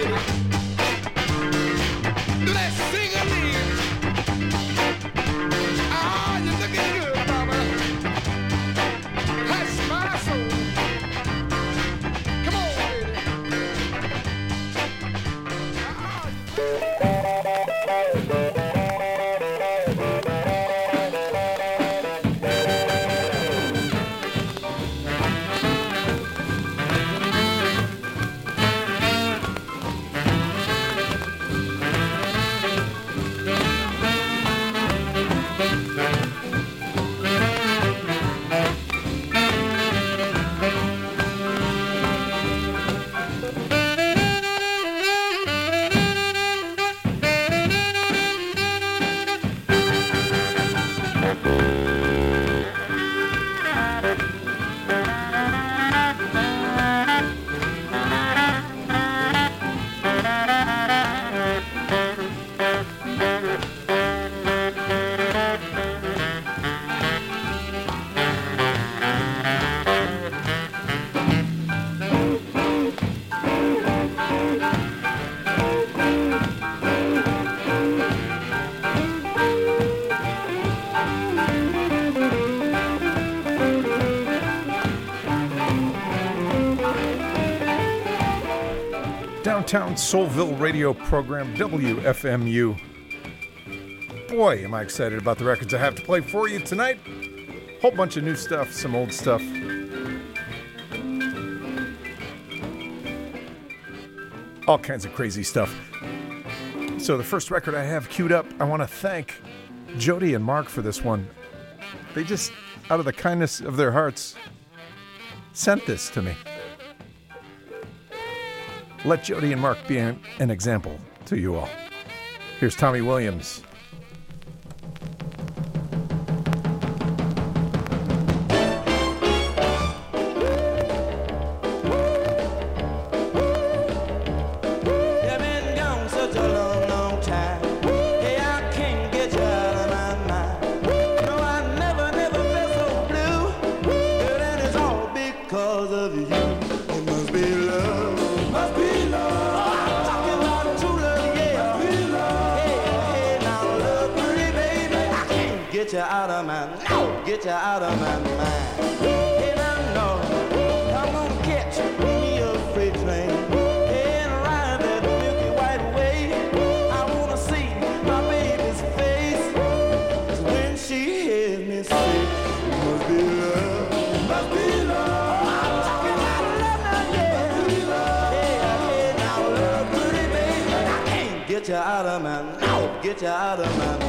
Baby. Downtown Soulville radio program, WFMU. Boy, am I excited about the records I have to play for you tonight. Whole bunch of new stuff, some old stuff. All kinds of crazy stuff. So, the first record I have queued up, I want to thank Jody and Mark for this one. They just, out of the kindness of their hearts, sent this to me. Let Jody and Mark be an, example to you all. Here's Tommy Williams. Out of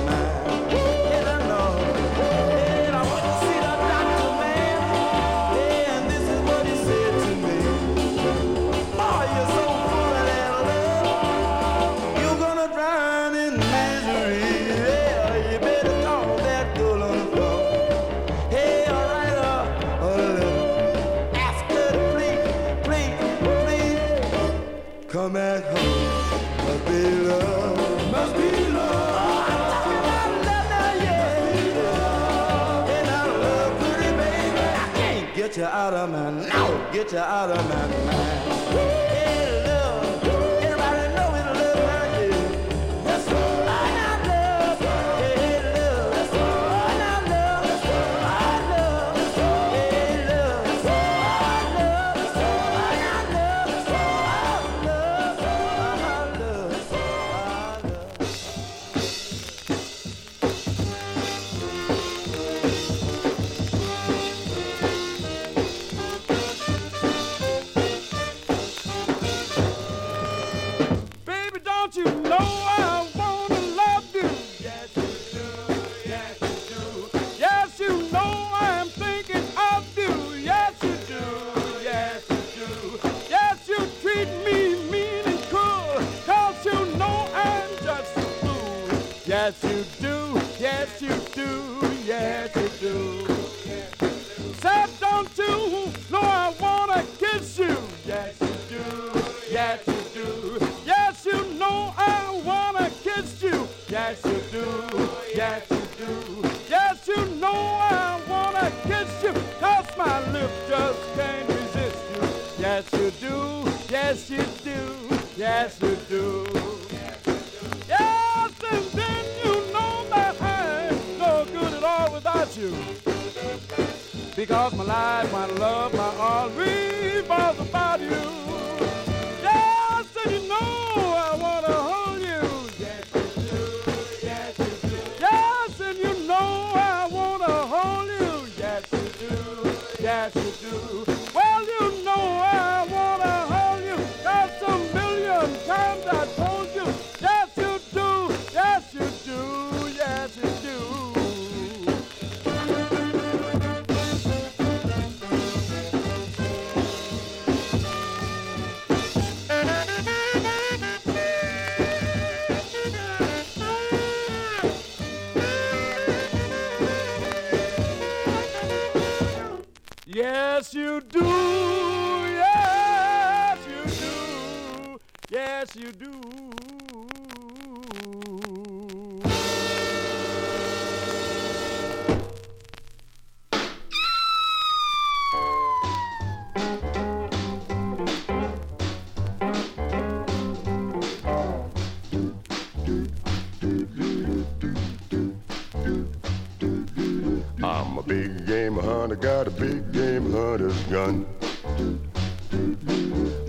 big game hunter, got a big game hunter's gun.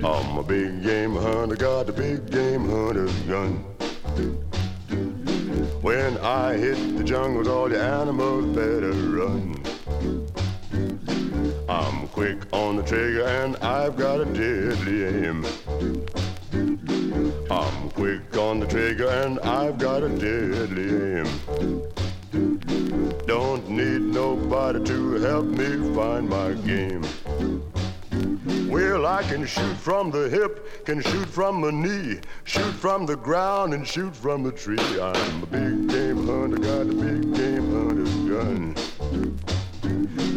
I'm a big game hunter, got a big game hunter's gun. When I hit the jungles, all the animals better run. I'm quick on the trigger and I've got a deadly aim. I'm quick on the trigger and I've got a deadly aim. Need nobody to help me find my game. Well, I can shoot from the hip, can shoot from the knee, shoot from the ground and shoot from the tree. I'm a big game hunter, got a big game hunter's gun.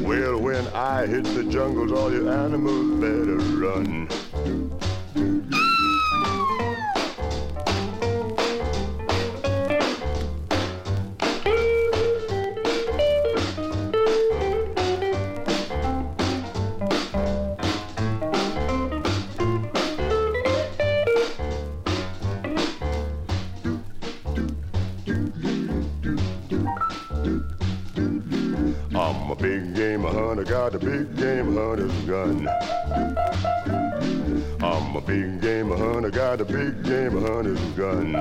Well, when I hit the jungles, all your animals better run. got a big game hunter's gun. I'm a big game hunter, got a big game hunter's gun.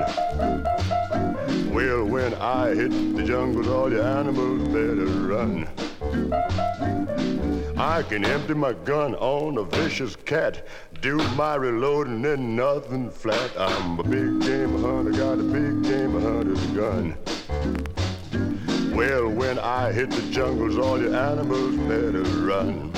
Well, when I hit the jungle, all the animals better run. I can empty my gun on a vicious cat, do my reloading, then nothing flat. I'm a big game hunter, got a big game hunter's gun. Well, when I hit the jungles, all your animals better run.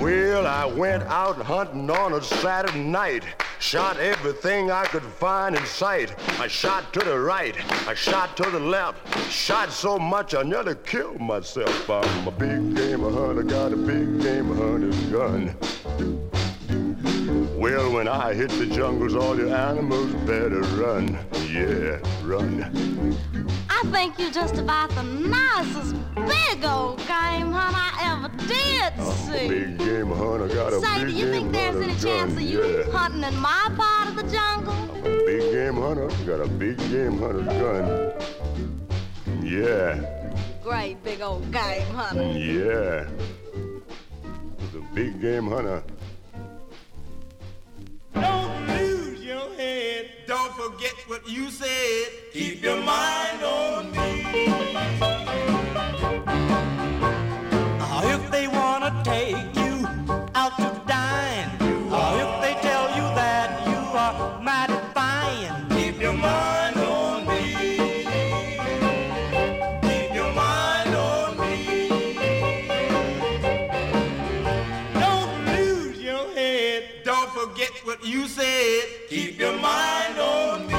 Well, I went out hunting on a Saturday night. Shot everything I could find in sight. I shot to the right, I shot to the left. Shot so much I nearly killed myself. I'm a big game hunter, got a big game hunter's gun. Well, when I hit the jungles, all your animals better run. Yeah, run. I think you just about the nicest big old game hunter I ever did see. Oh, big game hunter, got a Say, big do you think there's any chance of you yeah. hunting in my part of the jungle? I'm a big game hunter, got a big game hunter gun. Yeah. Great big old game hunter. Yeah. The big game hunter. your head. Don't forget what you said. Keep your mind on me. Now if they wanna take Keep your mind on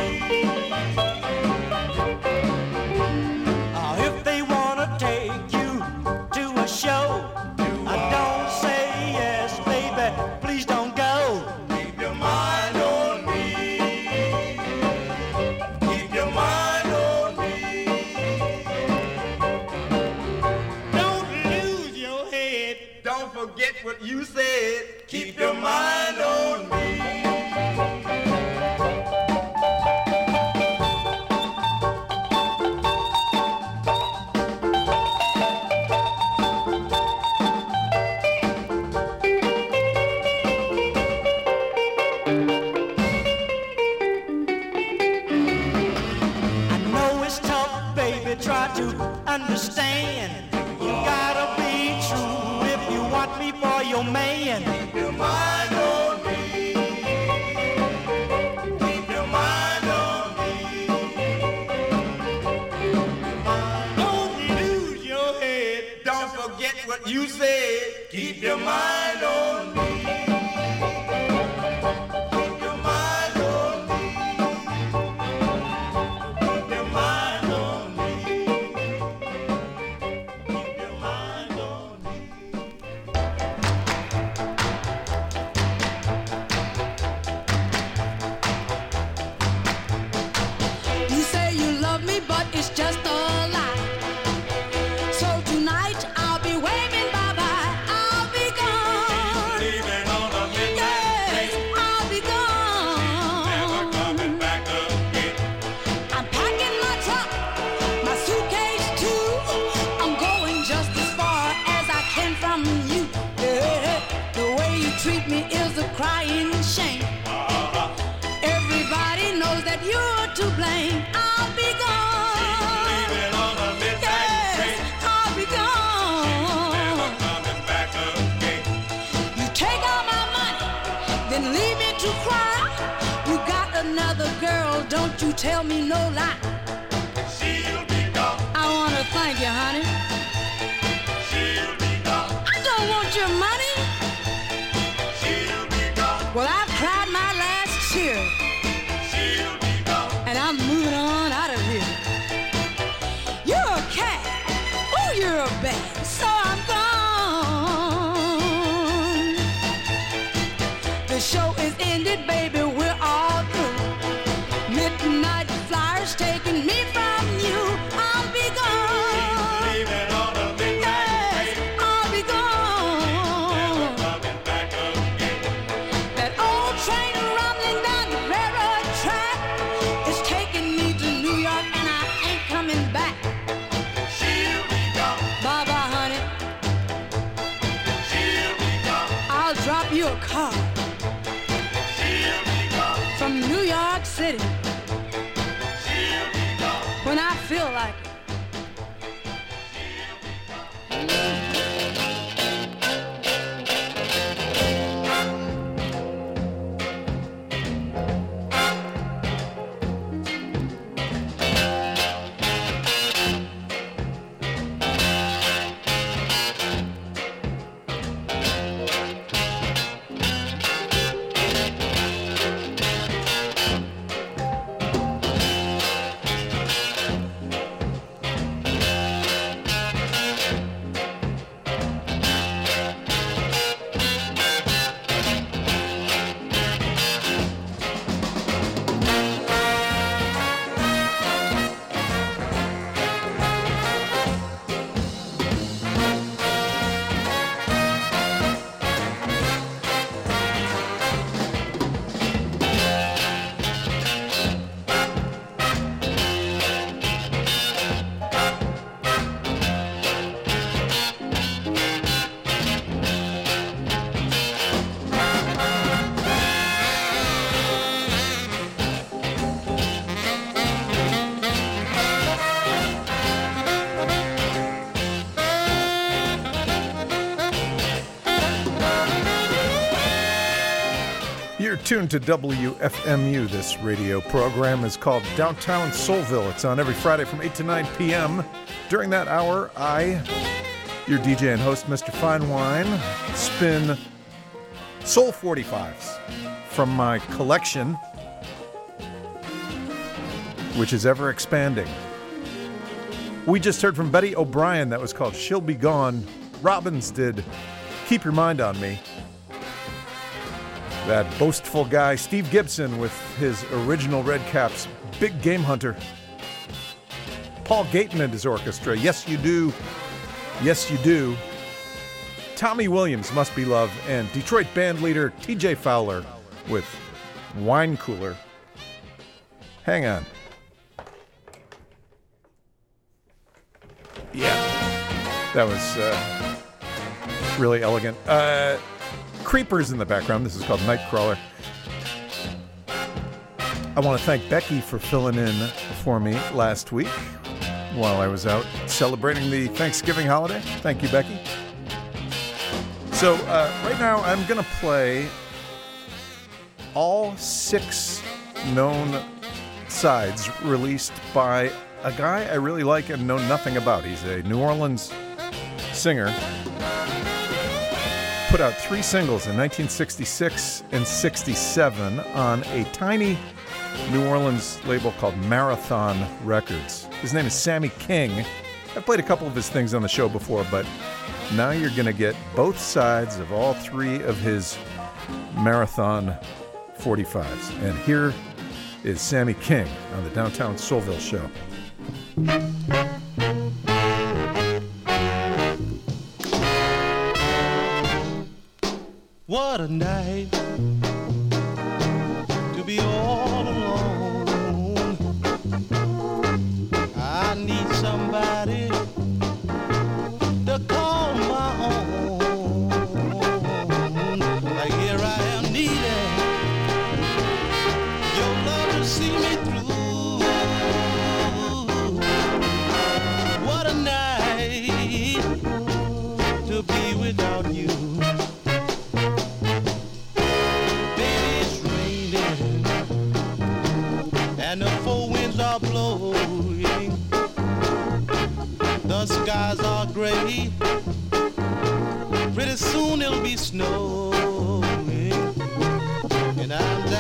You said, keep your mind. drop you a car. from New York City. Tuned to WFMU. This radio program is called Downtown Soulville. It's on every Friday from 8 to 9 p.m. During that hour, I, your DJ and host, Mr. Fine Wine, spin Soul 45s from my collection, which is ever expanding. We just heard from Betty O'Brien. That was called She'll Be Gone. Robins did Keep Your Mind on Me. That boastful guy, Steve Gibson, with his original Red Caps, Big Game Hunter. Paul Gayten and his orchestra, Yes You Do, Yes You Do. Tommy Williams, Must Be Love, and Detroit band leader TJ Fowler with Wine Cooler. Hang on. Yeah, that was uh, really elegant. Uh, Creepers in the background. This is called Nightcrawler. I want to thank Becky for filling in for me last week while I was out celebrating the Thanksgiving holiday. Thank you, Becky. So, uh, right now, I'm going to play all six known sides released by a guy I really like and know nothing about. He's a New Orleans singer. Put out three singles in 1966 and 67 on a tiny New Orleans label called Marathon Records. His name is Sammy King. I've played a couple of his things on the show before, but now you're going to get both sides of all three of his Marathon 45s. And here is Sammy King on the Downtown Soulville Show. What a night to be all alone. I need somebody soon it'll be snowing, and I'm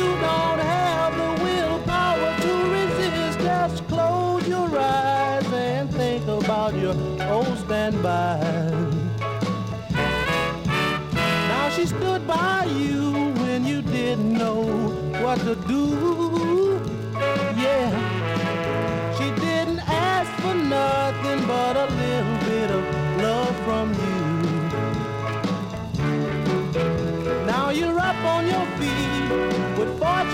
you don't have the willpower to resist, just close your eyes and think about your old standby. Now she stood by you when you didn't know what to do. Yeah, she didn't ask for nothing but a little bit of love from you. Now you're up on your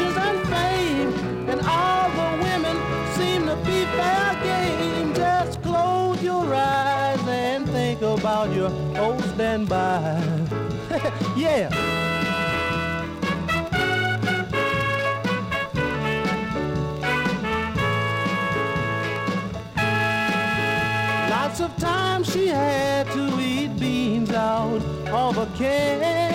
and fame, and all the women seem to be fair game. Just close your eyes and think about your old standby. yeah. Lots of times she had to eat beans out of a can.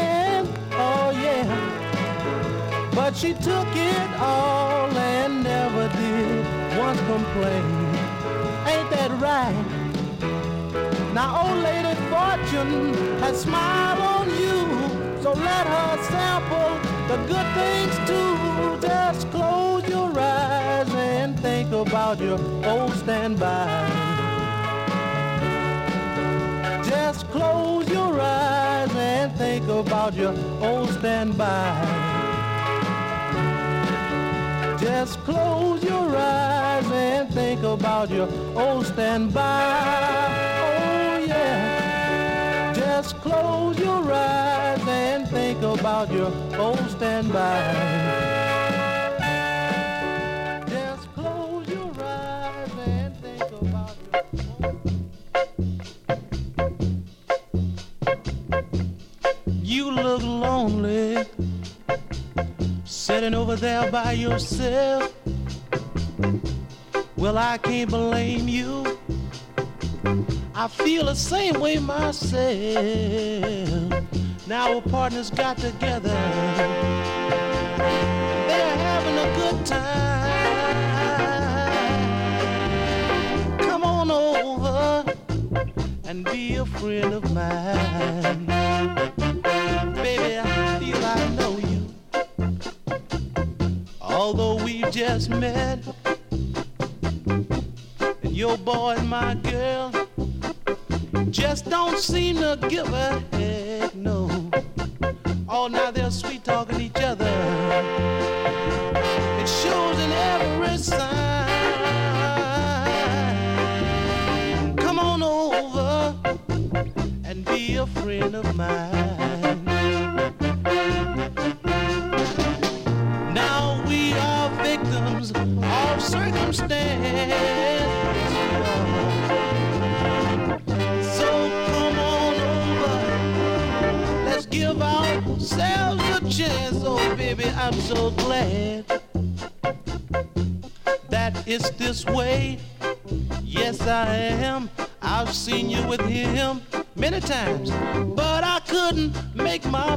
But she took it all and never did once complain. Ain't that right? Now old lady fortune has smiled on you. So let her sample the good things too. Just close your eyes and think about your old standby. Just close your eyes and think about your old standby. Just close your eyes and think about your old standby. Oh yeah. Just close your eyes and think about your old standby. Just close your eyes and think about your You look lonely, sitting over there by yourself. Well, I can't blame you. I feel the same way myself. Now our partners got together. Just met, and your boy and my girl just don't seem to give a heck, no. Oh, now they're sweet talking each other. It shows in every sign. Come on over and be a friend of mine. I'm so glad that it's this way. Yes, I am. I've seen you with him many times, but I couldn't make my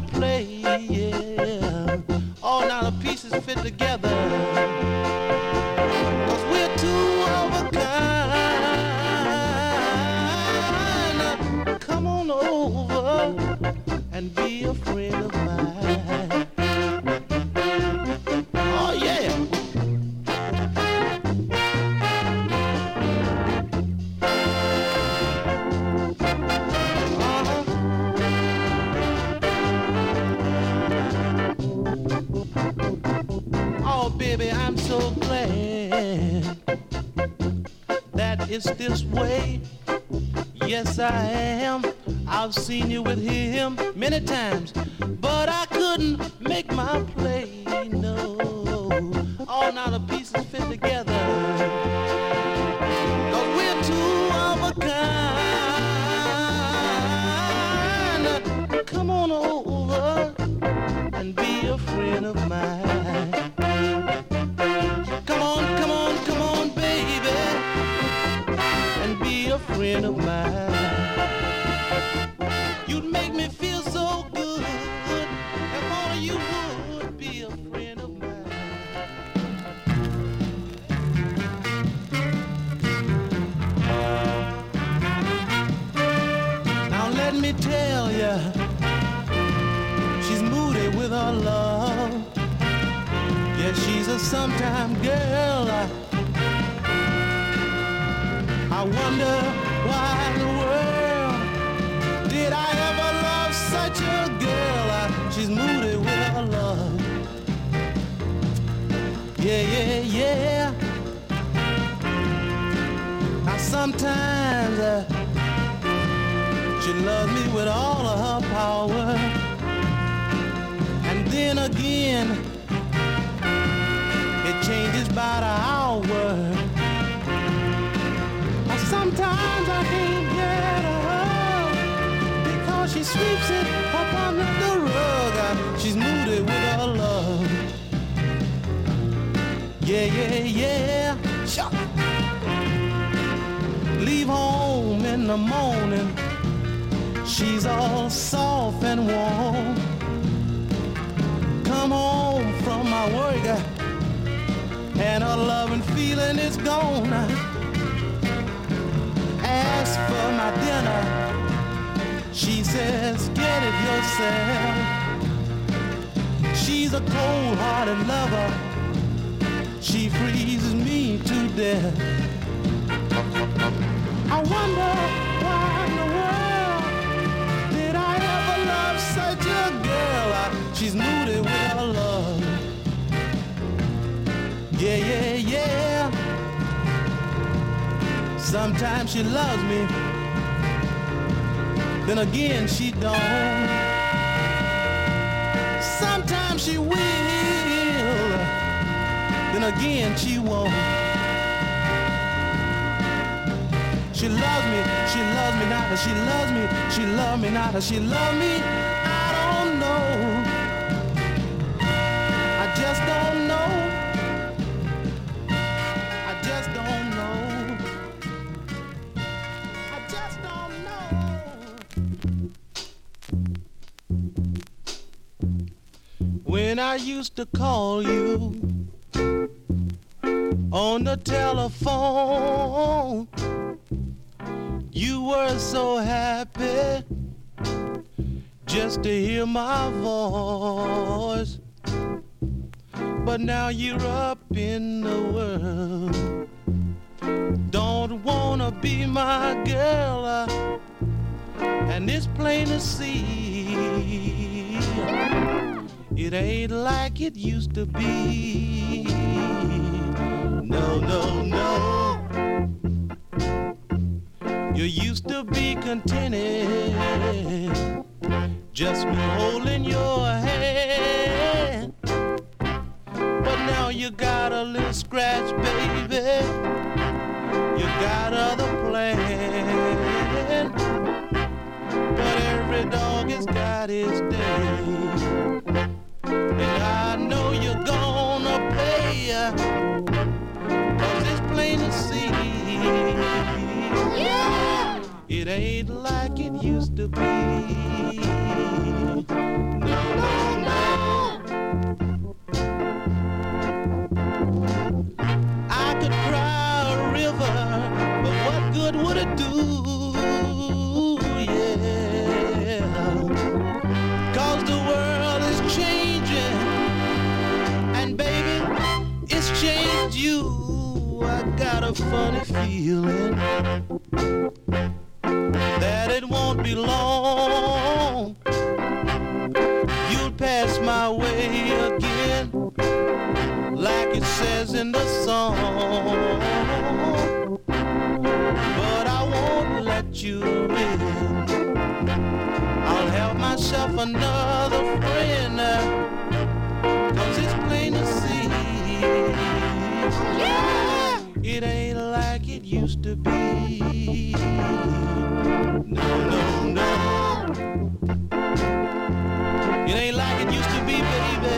moody with her love. Yeah, yeah, yeah. Sometimes she loves me, then again she don't. Sometimes she will, then again she won't. She loves me, she loves me not, she loves me, she loves me not, she loves me. Used to call you on the telephone, you were so happy just to hear my voice. But now you're up in the world. Don't wanna be my girl, and it's plain to see. It ain't like it used to be. No, no, no. You used to be contented, just me holding your hand. But now you got a little scratch, baby. You got other plans. But every dog has got his day. And I know you're gonna pay. Cause it's plain to see. It ain't like it used to be. No, no, no. I could cry a river, but what good would it do? Funny feeling that it won't be long. You'll pass my way again, like it says in the song. But I won't let you in. I'll have myself another friend, be. No, no, no. It ain't like it used to be, baby.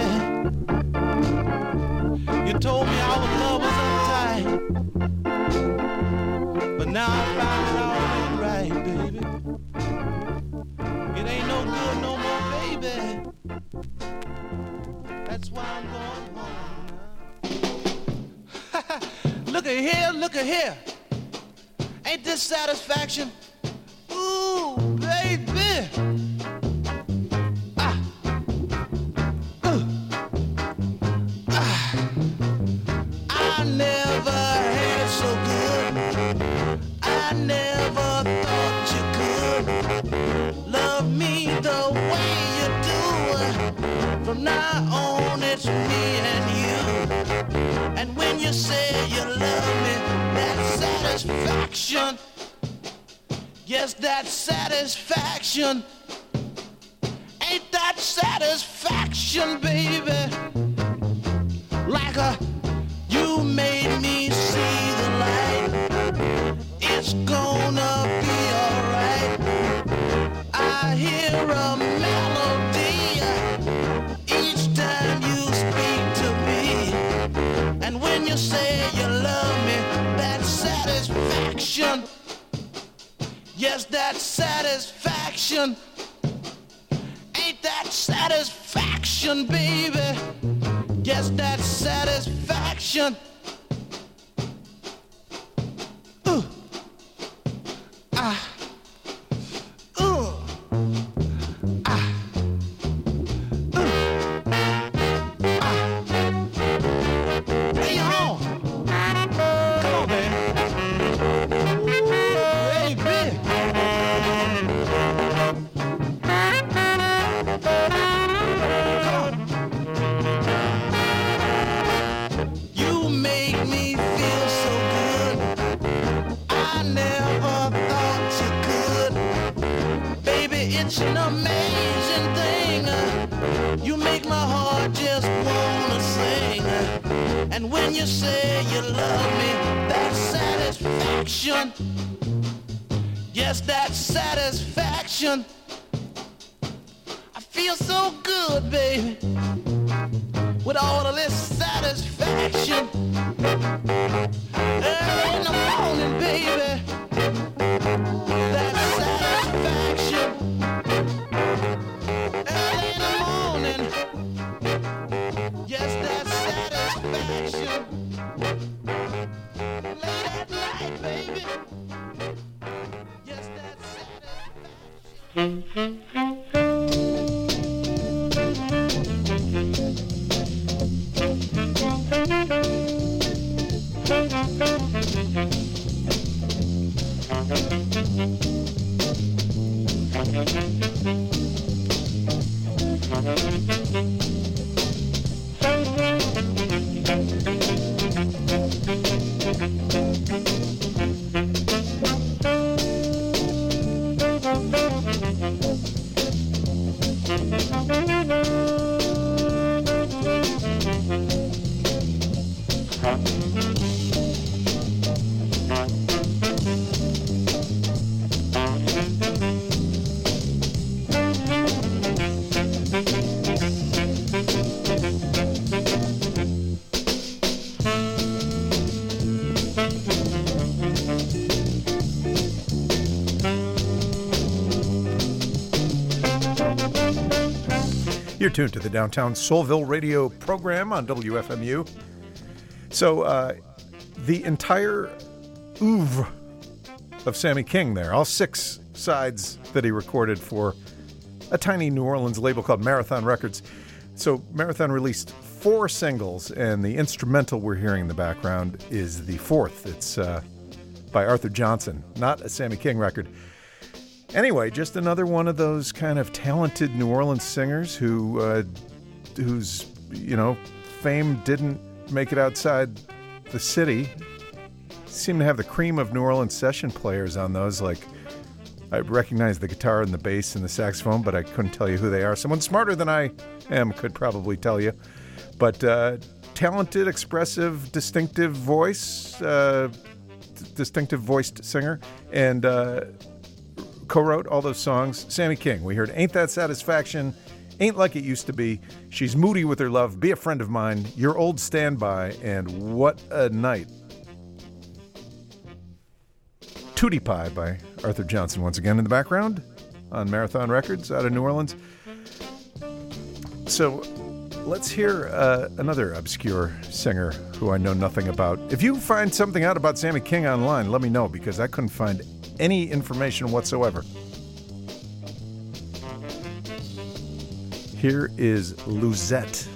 You told me our love was uptight. But now I found it all ain't right, baby. It ain't no good no more, baby. That's why I'm going home look at here, look at here. Ain't this satisfaction? Ooh, baby. Ah. Ooh. Ah. I never had so good. I never thought you could love me the way you do. From now on, it's me and you. And when you say you love me, satisfaction. Yes, that satisfaction. Ain't that satisfaction? baby. Like a you made me see the light. It's gonna satisfaction. Tuned to the Downtown Soulville radio program on WFMU. So, uh, the entire oeuvre of Sammy King there, all six sides that he recorded for a tiny New Orleans label called Marathon Records. So, Marathon released four singles, and the instrumental we're hearing in the background is the fourth. It's uh, by Arthur Johnson, not a Sammy King record. Anyway, just another one of those kind of talented New Orleans singers who, uh, whose you know, fame didn't make it outside the city. Seem to have the cream of New Orleans session players on those. Like, I recognize the guitar and the bass and the saxophone, but I couldn't tell you who they are. Someone smarter than I am could probably tell you. But uh, talented, expressive, distinctive voice, uh, d- distinctive voiced singer, and. Uh, co-wrote all those songs. Sammy King. We heard "Ain't That Satisfaction," "Ain't Like It Used to Be," "She's Moody with Her Love," "Be a Friend of Mine," "Your Old Standby," and "What a Night." Tootie Pie by Arthur Johnson once again in the background on Marathon Records out of New Orleans. So let's hear uh, another obscure singer who I know nothing about. If you find something out about Sammy King online, let me know because I couldn't find any information whatsoever. Here is Louzett.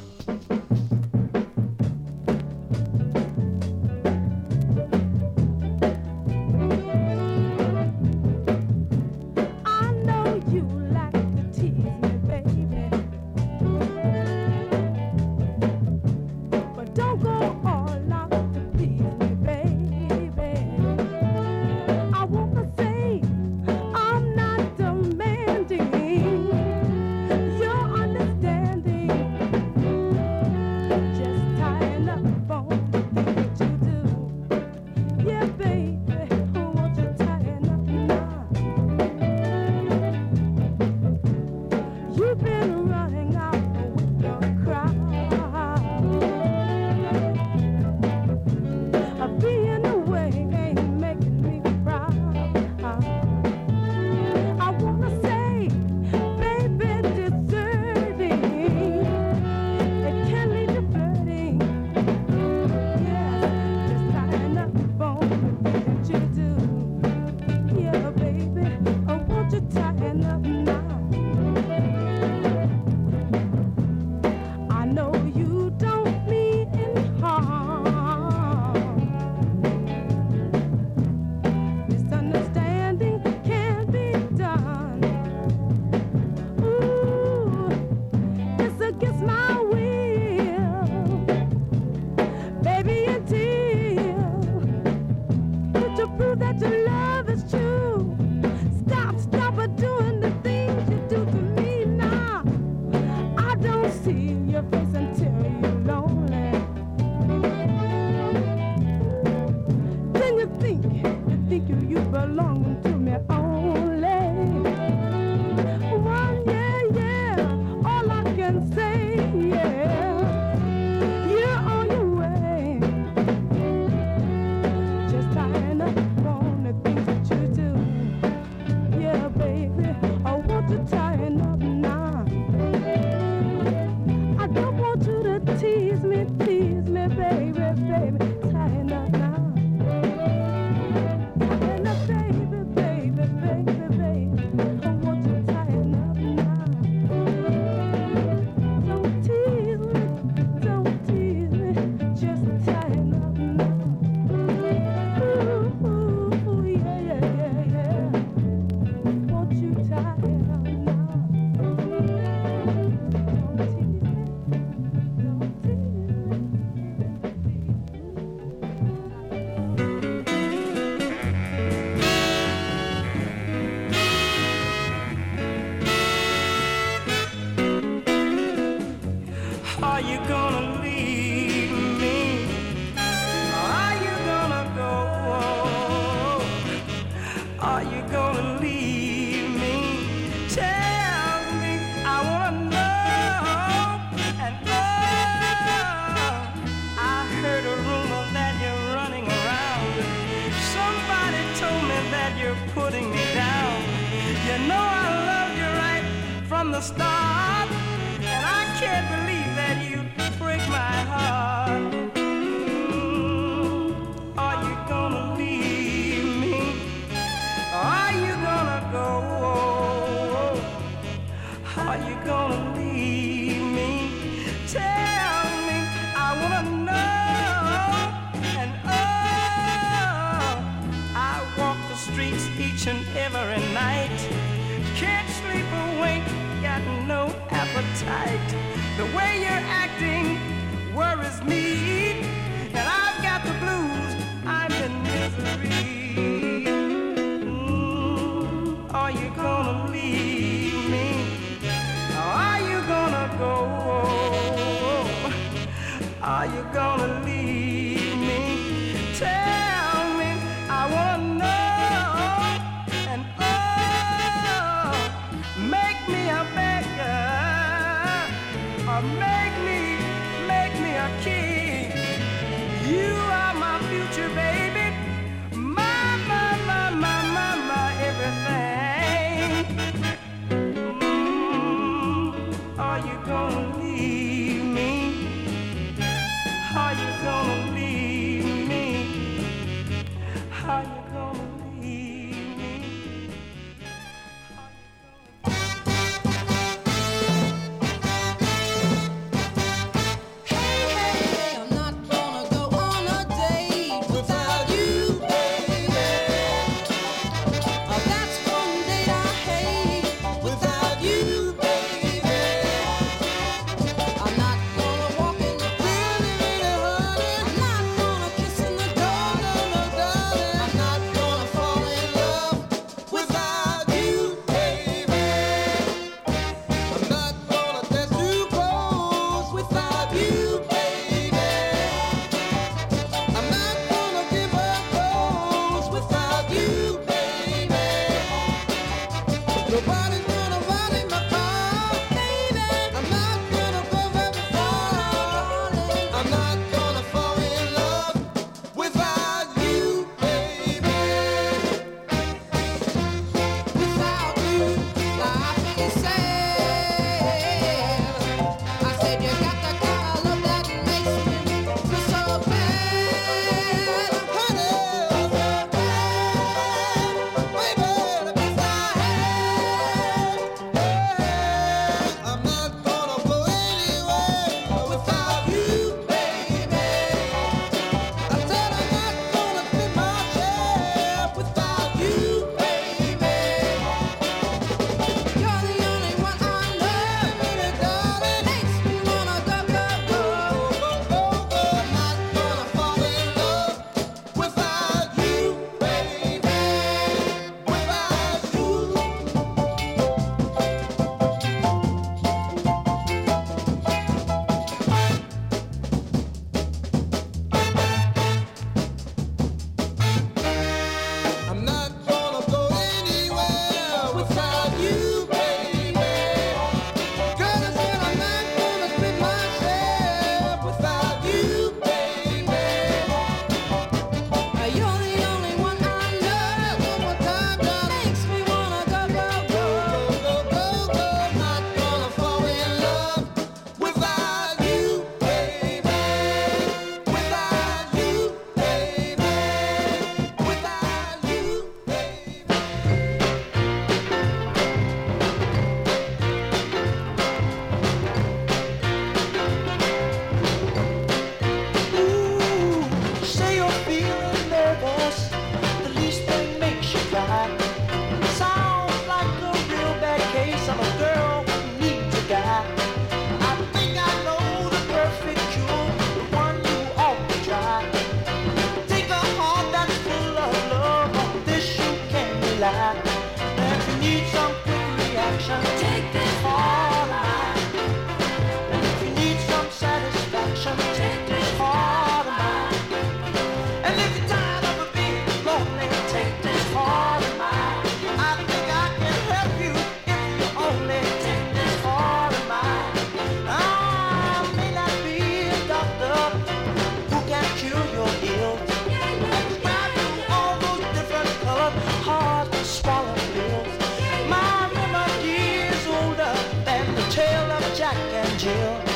Jack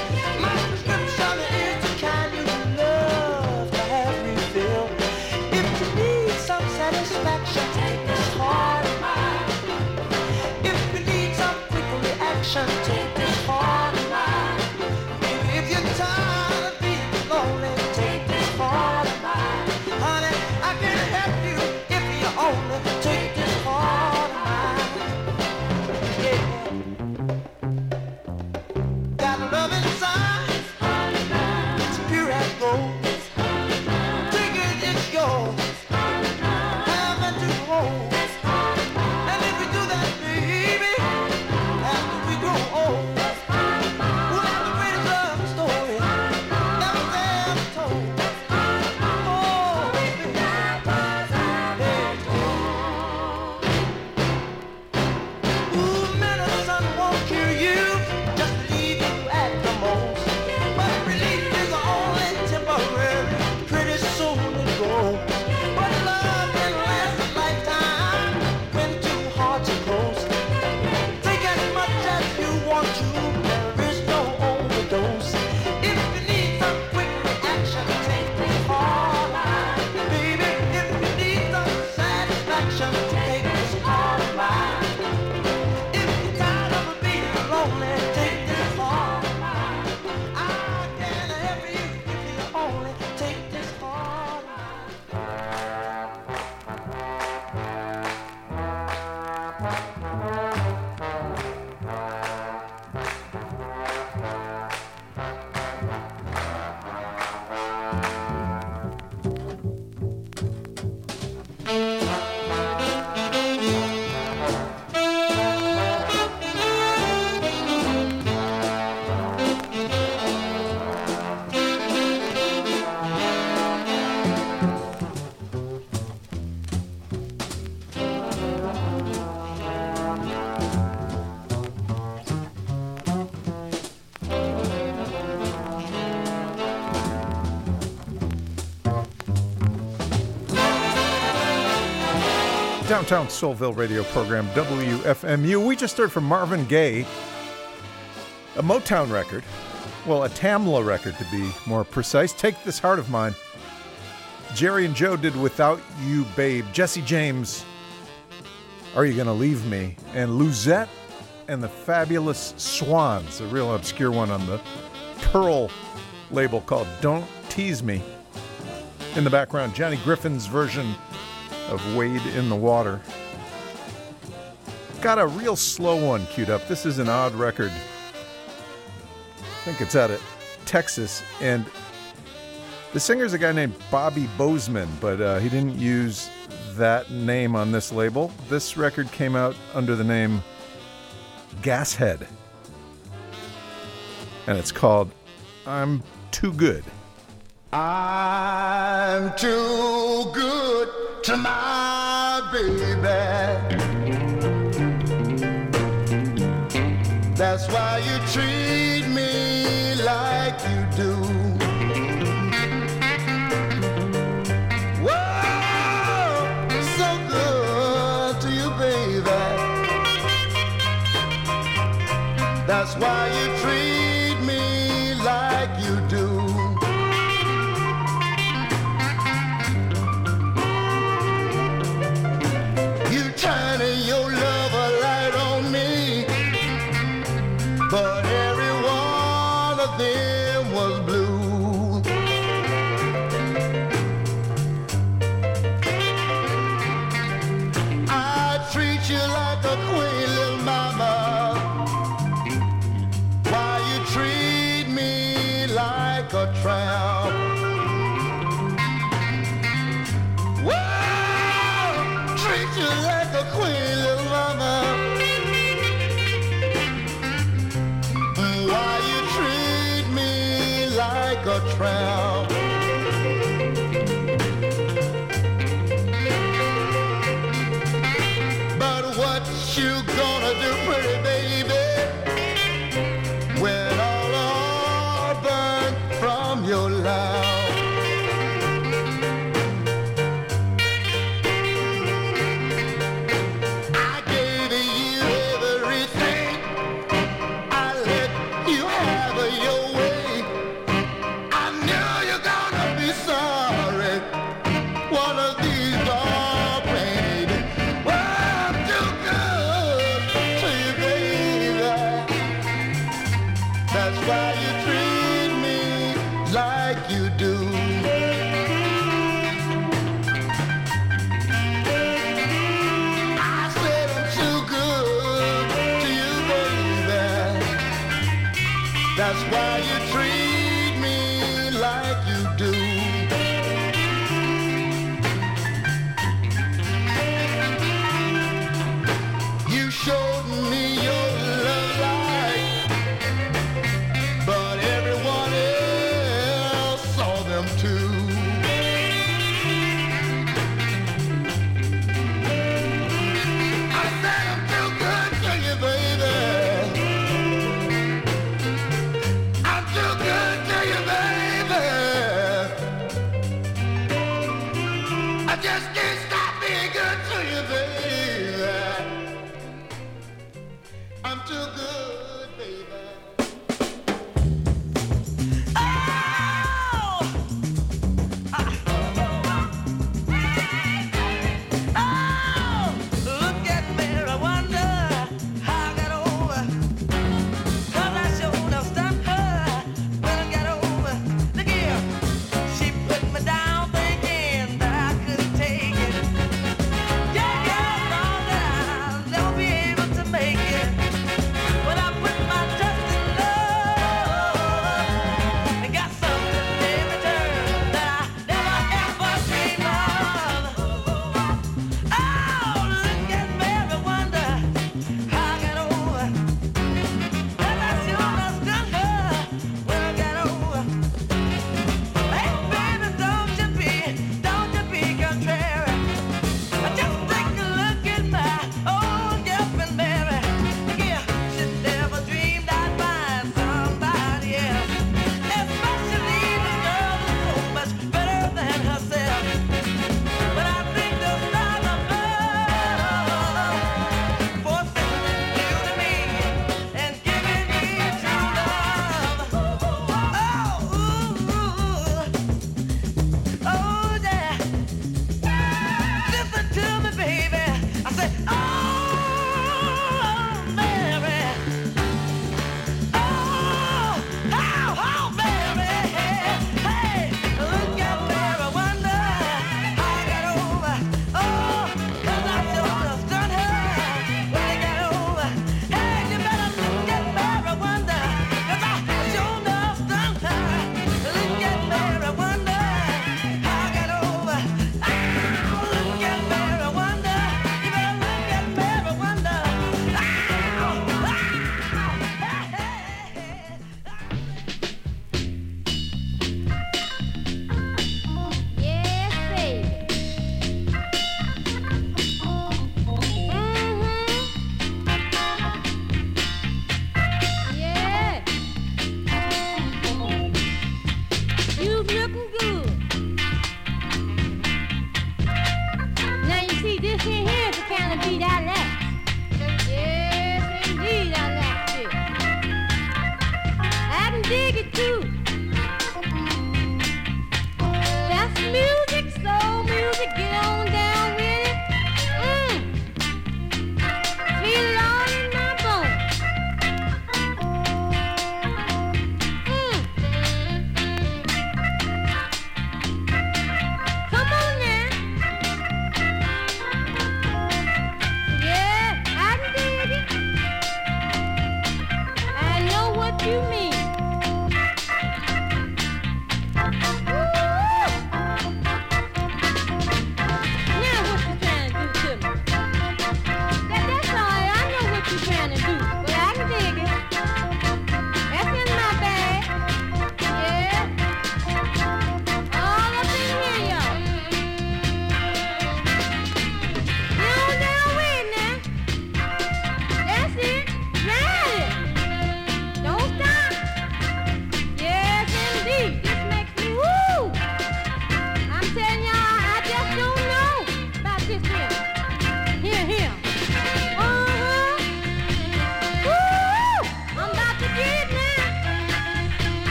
Downtown Soulville radio program WFMU. We just heard from Marvin Gaye, a Motown record. Well, a Tamla record to be more precise. Take This Heart of Mine. Jeri and Joe did Without You, Babe. Jessie James, Are You Gonna Leave Me? And Louzett and the Fabulous Swans, a real obscure one on the Pearl label called Don't Tease Me. In the background, Johnny Griffin's version of Wade in the Water. Got a real slow one queued up. This is an odd record. I think it's out of Texas, and the singer's a guy named Bobby Bozeman, but uh, he didn't use that name on this label. This record came out under the name Gashead, and it's called I'm Too Good. I'm too good to my baby. That's why you treat me like you do. Whoa, so good to you, baby. That's why you a? Whoa, treat you like a queen, little mama. Why you treat me like a tramp?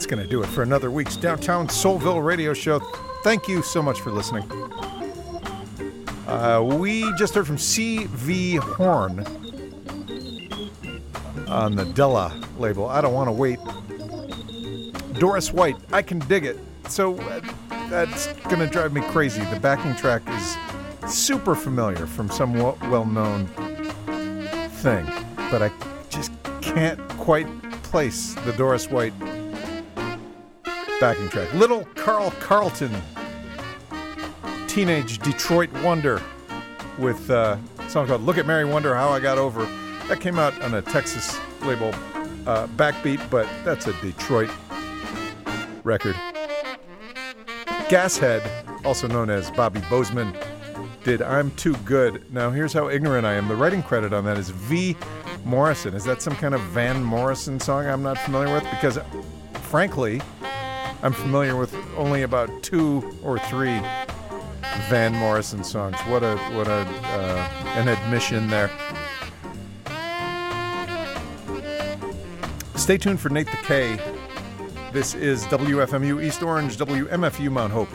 That's going to do it for another week's Downtown Soulville radio show. Thank you so much for listening. Uh, we just heard from C.V. Horn on the Della label. I don't want to wait. Doris White, I can dig it. So uh, that's going to drive me crazy. The backing track is super familiar from some well known thing, but I just can't quite place the Doris White backing track. Little Carl Carlton, Teenage Detroit Wonder, with uh, a song called Look at Mary Wonder How I Got Over. That came out on a Texas label, uh, Backbeat, but that's a Detroit record. Gashead, also known as Bobby Bozeman, did I'm Too Good. Now, here's how ignorant I am. The writing credit on that is V. Morrison. Is that some kind of Van Morrison song I'm not familiar with? Because, frankly, I'm familiar with only about two or three Van Morrison songs. What a what a uh, an admission there. Stay tuned for Nate the K. This is WFMU East Orange, WMFU Mount Hope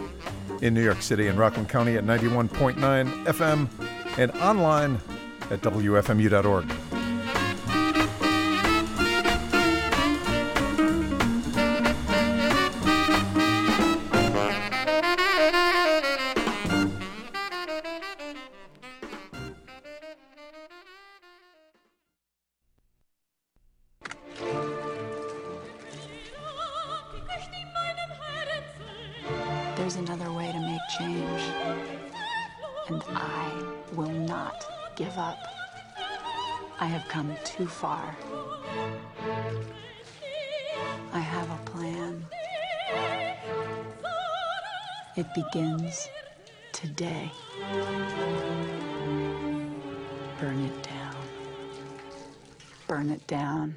in New York City and Rockland County at 91.9 FM and online at WFMU.org. There's another way to make change. And I will not give up. I have come too far. I have a plan. It begins today. Burn it down. Burn it down.